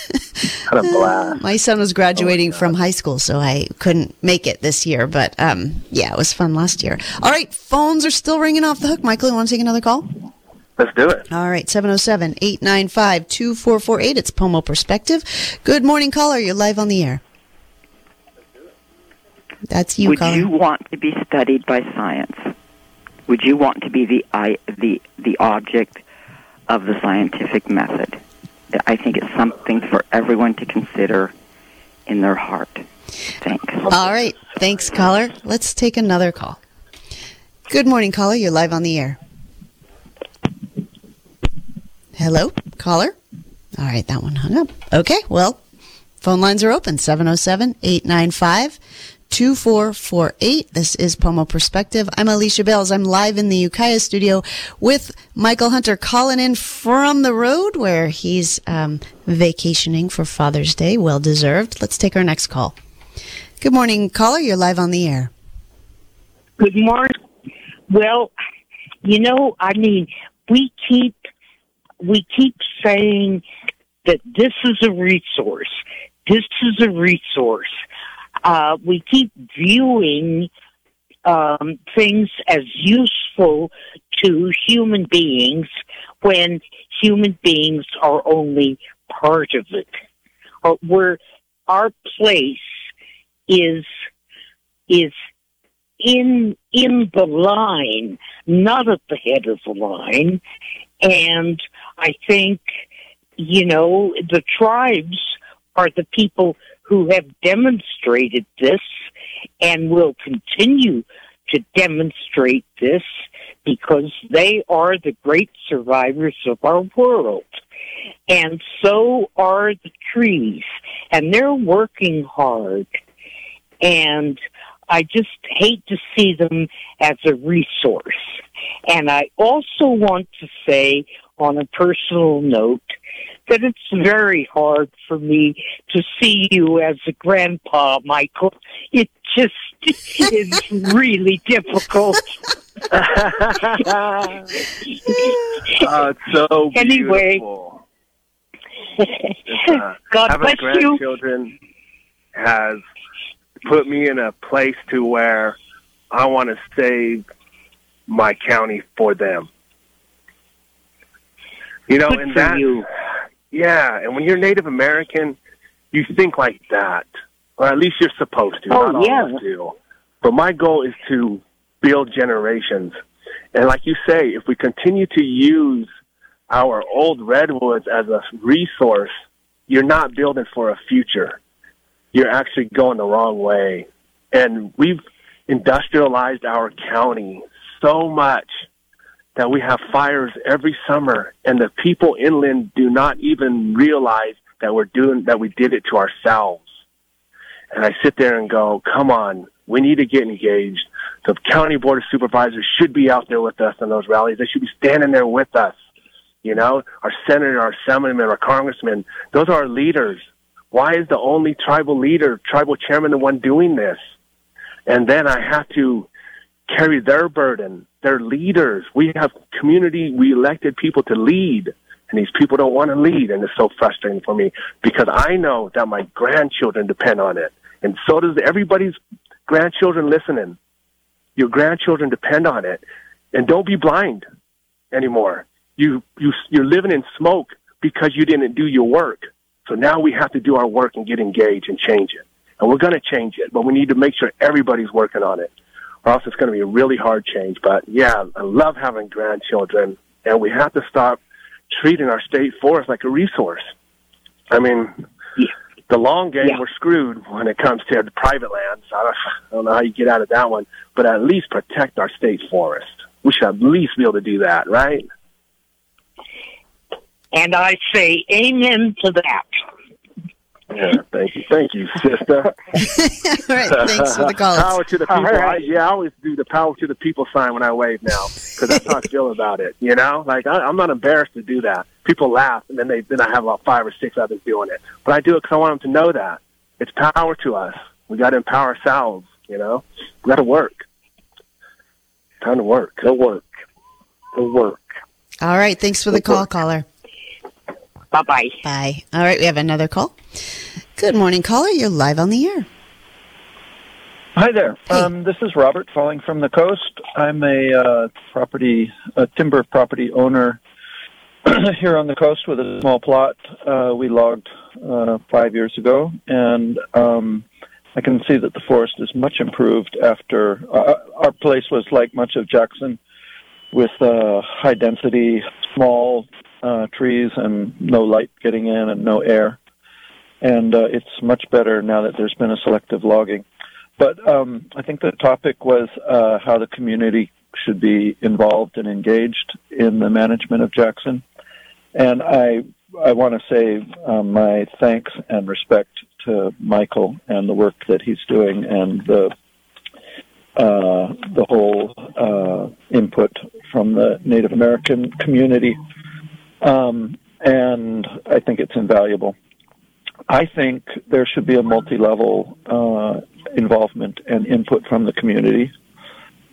had a blast. My son was graduating from high school, so I couldn't make it this year. But um, yeah, it was fun last year. All right, phones are still ringing off the hook. Michael, you want to take another call? Let's do it. All right, 707 895 2448. It's Pomo Perspective. Good morning, caller. You're live on the air. That's you, Would caller. you want to be studied by science? Would you want to be the I, the the object of the scientific method. I think it's something for everyone to consider in their heart. Thanks. All right. Thanks, caller. Let's take another call. Good morning, caller. You're live on the air. Hello, caller? All right, that one hung up. Okay, well, phone lines are open 707 895 2448. This is Pomo Perspective. I'm Alicia Bales. I'm live in the Ukiah studio with Michael Hunter calling in from the road where he's um, vacationing for Father's Day. Well deserved. Let's take our next call. Good morning, caller. You're live on the air. Good morning. Well, you know, I mean, we keep we keep saying that this is a resource. This is a resource. Uh, we keep viewing um, things as useful to human beings when human beings are only part of it. Or where our place is is in in the line, not at the head of the line. And I think, you know, the tribes are the people who have demonstrated this and will continue to demonstrate this because they are the great survivors of our world. And so are the trees. And they're working hard. And I just hate to see them as a resource. And I also want to say on a personal note that it's very hard for me to see you as a grandpa, Michael. It just is really difficult. uh, it's so anyway. Uh, God bless you. grandchildren has put me in a place to where I want to save my county for them. You know, Good and that, you. yeah, and when you're Native American, you think like that, or at least you're supposed to. Oh, Not yeah. do. But my goal is to build generations, and like you say, if we continue to use our old redwoods as a resource, you're not building for a future. You're actually going the wrong way. And we've industrialized our county so much that we have fires every summer and the people inland do not even realize that we're doing that we did it to ourselves. And I sit there and go, come on, we need to get engaged. The county board of supervisors should be out there with us in those rallies. They should be standing there with us. You know, our senator, our assemblyman, our congressman, those are our leaders. Why is the only tribal leader, tribal chairman, the one doing this? And then I have to carry their burden. They're leaders. We have community, we elected people to lead, and these people don't want to lead, and it's so frustrating for me because I know that my grandchildren depend on it, and so does everybody's grandchildren listening. Your grandchildren depend on it, and don't be blind anymore. You you you're living in smoke because you didn't do your work. So now we have to do our work and get engaged and change it. And we're going to change it, but we need to make sure everybody's working on it or else it's going to be a really hard change. But yeah, I love having grandchildren, and we have to stop treating our state forest like a resource. I mean, the long game, Yeah. we're screwed when it comes to the private lands. I don't, I don't know how you get out of that one, but at least protect our state forest. We should at least be able to do that, right? And I say amen to that. Yeah, thank you, thank you, sister. All right, thanks for the call. Power to the people. All right. I, yeah, I always do the power to the people sign when I wave now because that's how I feel about it. You know, like I, I'm not embarrassed to do that. People laugh, and then they then I have about five or six others doing it. But I do it because I want them to know that it's power to us. We got to empower ourselves. You know, we got to work. Time to work. Go work. Go work. All right, thanks for the call, caller. Bye bye. Bye. All right, we have another call. Good morning, caller. You're live on the air. Hi there. Hey. Um, this is Robert calling from the coast. I'm a uh, property, a timber property owner here on the coast with a small plot. Uh, we logged uh, five years ago, and um, I can see that the forest is much improved after uh, our place was like much of Jackson with uh, high density small uh, trees and no light getting in and no air. And uh, it's much better now that there's been a selective logging. But um, I think the topic was uh, how the community should be involved and engaged in the management of Jackson. And I I want to say um, my thanks and respect to Michael and the work that he's doing and the uh, the whole uh, input from the Native American community. Um, and I think it's invaluable. I think there should be a multi-level uh, involvement and input from the community.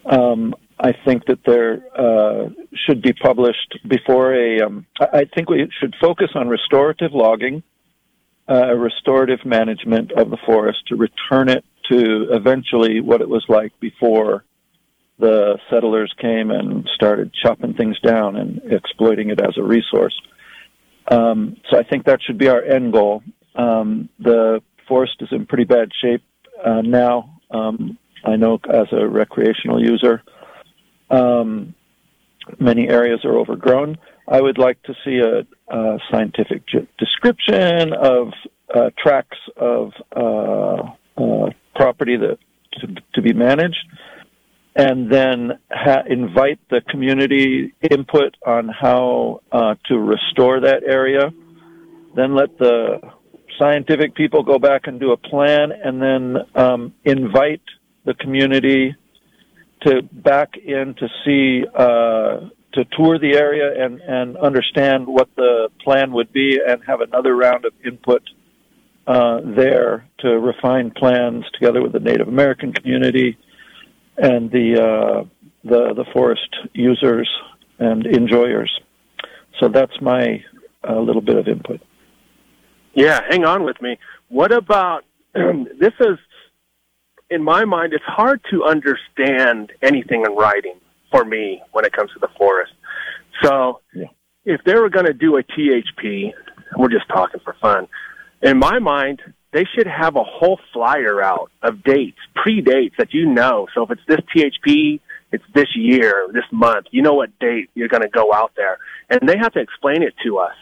Um, I think that there uh, should be published before a. Um, I think we should focus on restorative logging, uh, restorative management of the forest to return it to eventually what it was like before the settlers came and started chopping things down and exploiting it as a resource. Um, so I think that should be our end goal. Um, the forest is in pretty bad shape uh, now. Um, I know as a recreational user, um, many areas are overgrown. I would like to see a, a scientific description of uh, tracts of uh, uh, property that to, to, be managed, and then ha- invite the community input on how uh, to restore that area. Then let the scientific people go back and do a plan, and then um, invite the community to back in to see uh, to tour the area and and understand what the plan would be and have another round of input uh, there to refine plans together with the Native American community and the uh, the the forest users and enjoyers. So that's my uh, little bit of input. Yeah, hang on with me. What about this? Is in my mind, it's hard to understand anything in writing for me when it comes to the forest. So yeah. if they were going to do a THP, we're just talking for fun. In my mind, they should have a whole flyer out of dates, pre-dates that you know. So if it's this THP, it's this year, this month. You know what date you're going to go out there, and they have to explain it to us,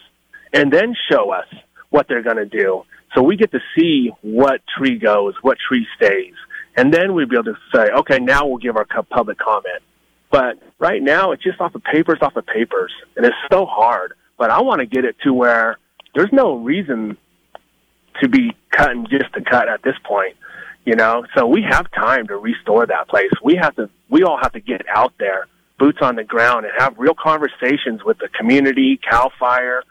and then show us what they're going to do. So we get to see what tree goes, what tree stays, and then we'd be able to say, okay, now we'll give our public comment. But right now, it's just off of papers, off of papers, and it's so hard. But I want to get it to where there's no reason to be cutting just to cut at this point, you know. So we have time to restore that place. We have to. We all have to get out there, boots on the ground, and have real conversations with the community, Cal Fire,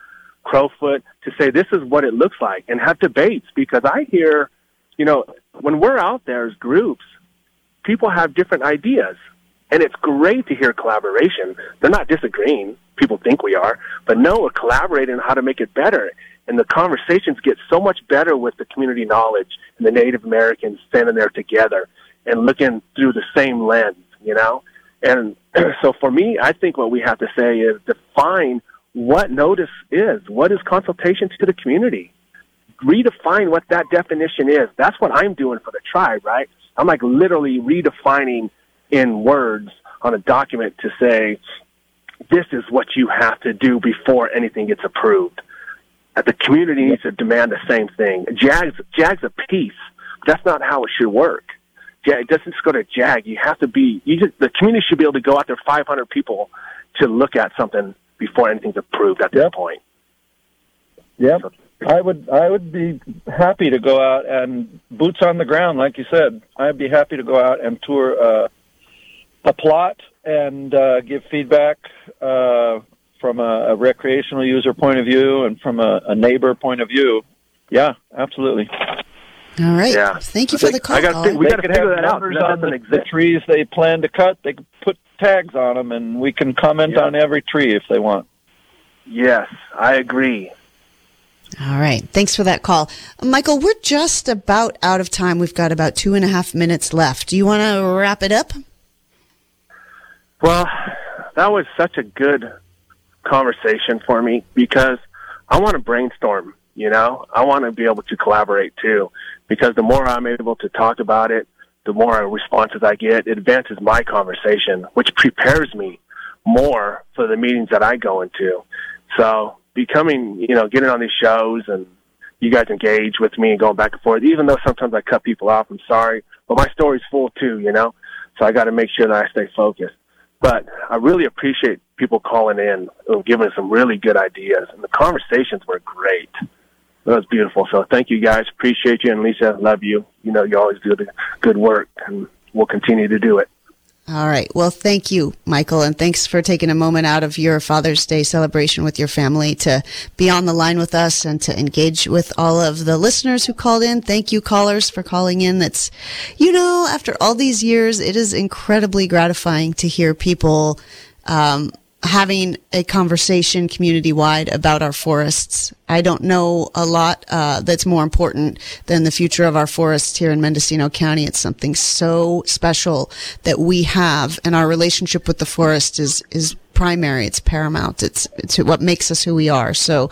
Crowfoot, to say this is what it looks like, and have debates. Because I hear, you know, when we're out there as groups, people have different ideas. And it's great to hear collaboration. They're not disagreeing. People think we are. But no, we're collaborating on how to make it better. And the conversations get so much better with the community knowledge and the Native Americans standing there together and looking through the same lens, you know? And so for me, I think what we have to say is define what notice is. What is consultation to the community? redefine what that definition is. That's what I'm doing for the tribe, right? I'm like literally redefining in words on a document to say, this is what you have to do before anything gets approved. That the community needs to demand the same thing. JAG's, JAG's a piece. That's not how it should work. Yeah, it doesn't just go to JAG. You have to be, you just, the community should be able to go out there, 500 people, to look at something before anything's approved at this yep. point. Yep. So, I would I would be happy to go out and boots on the ground, like you said. I'd be happy to go out and tour uh, a plot and uh, give feedback uh, from a, a, recreational user point of view and from a, a, neighbor point of view. Yeah, absolutely. All right. Yeah. Thank you for the call. I got we got to figure that out. On the, the, trees they plan to cut, they can put tags on them, and we can comment yeah. on every tree if they want. Yes, I agree. All right. Thanks for that call. Michael, we're just about out of time. We've got about two and a half minutes left. Do you want to wrap it up? Well, that was such a good conversation for me because I want to brainstorm, you know? I want to be able to collaborate too because the more I'm able to talk about it, the more responses I get, it advances my conversation, which prepares me more for the meetings that I go into. So becoming, you know, getting on these shows and you guys engage with me and going back and forth, even though sometimes I cut people off, I'm sorry, but my story's full too, you know? So I got to make sure that I stay focused. But I really appreciate people calling in and giving some really good ideas. And the conversations were great. That was beautiful. So thank you guys. Appreciate you. And Lisa, love you. You know, you always do the good work and we'll continue to do it. All right. Well, thank you, Michael, and thanks for taking a moment out of your Father's Day celebration with your family to be on the line with us and to engage with all of the listeners who called in. Thank you, callers, for calling in. That's, you know, after all these years, it is incredibly gratifying to hear people um, having a conversation community wide about our forests. I don't know a lot uh, that's more important than the future of our forests here in Mendocino County. It's something so special that we have, and our relationship with the forest is is primary. It's paramount. It's it's what makes us who we are. So,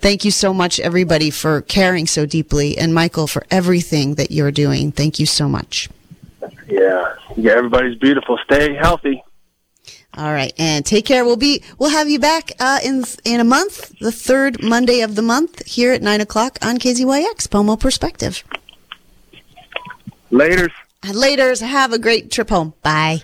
thank you so much, everybody, for caring so deeply, and Michael for everything that you're doing. Thank you so much. Yeah, yeah. Everybody's beautiful. Stay healthy. All right, and take care. We'll be we'll have you back uh, in in a month, the third Monday of the month, here at nine o'clock on KZYX Pomo Perspective. Laters. Laters. Have a great trip home. Bye.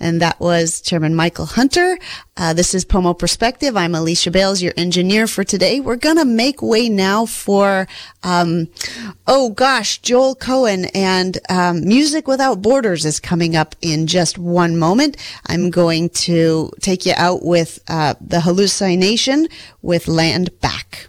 And that was Chairman Michael Hunter. Uh, this is Pomo Perspective. I'm Alicia Bales, your engineer for today. We're going to make way now for, um, oh gosh, Joel Cohen and um, Music Without Borders is coming up in just one moment. I'm going to take you out with uh, the Hallucination with Land Back.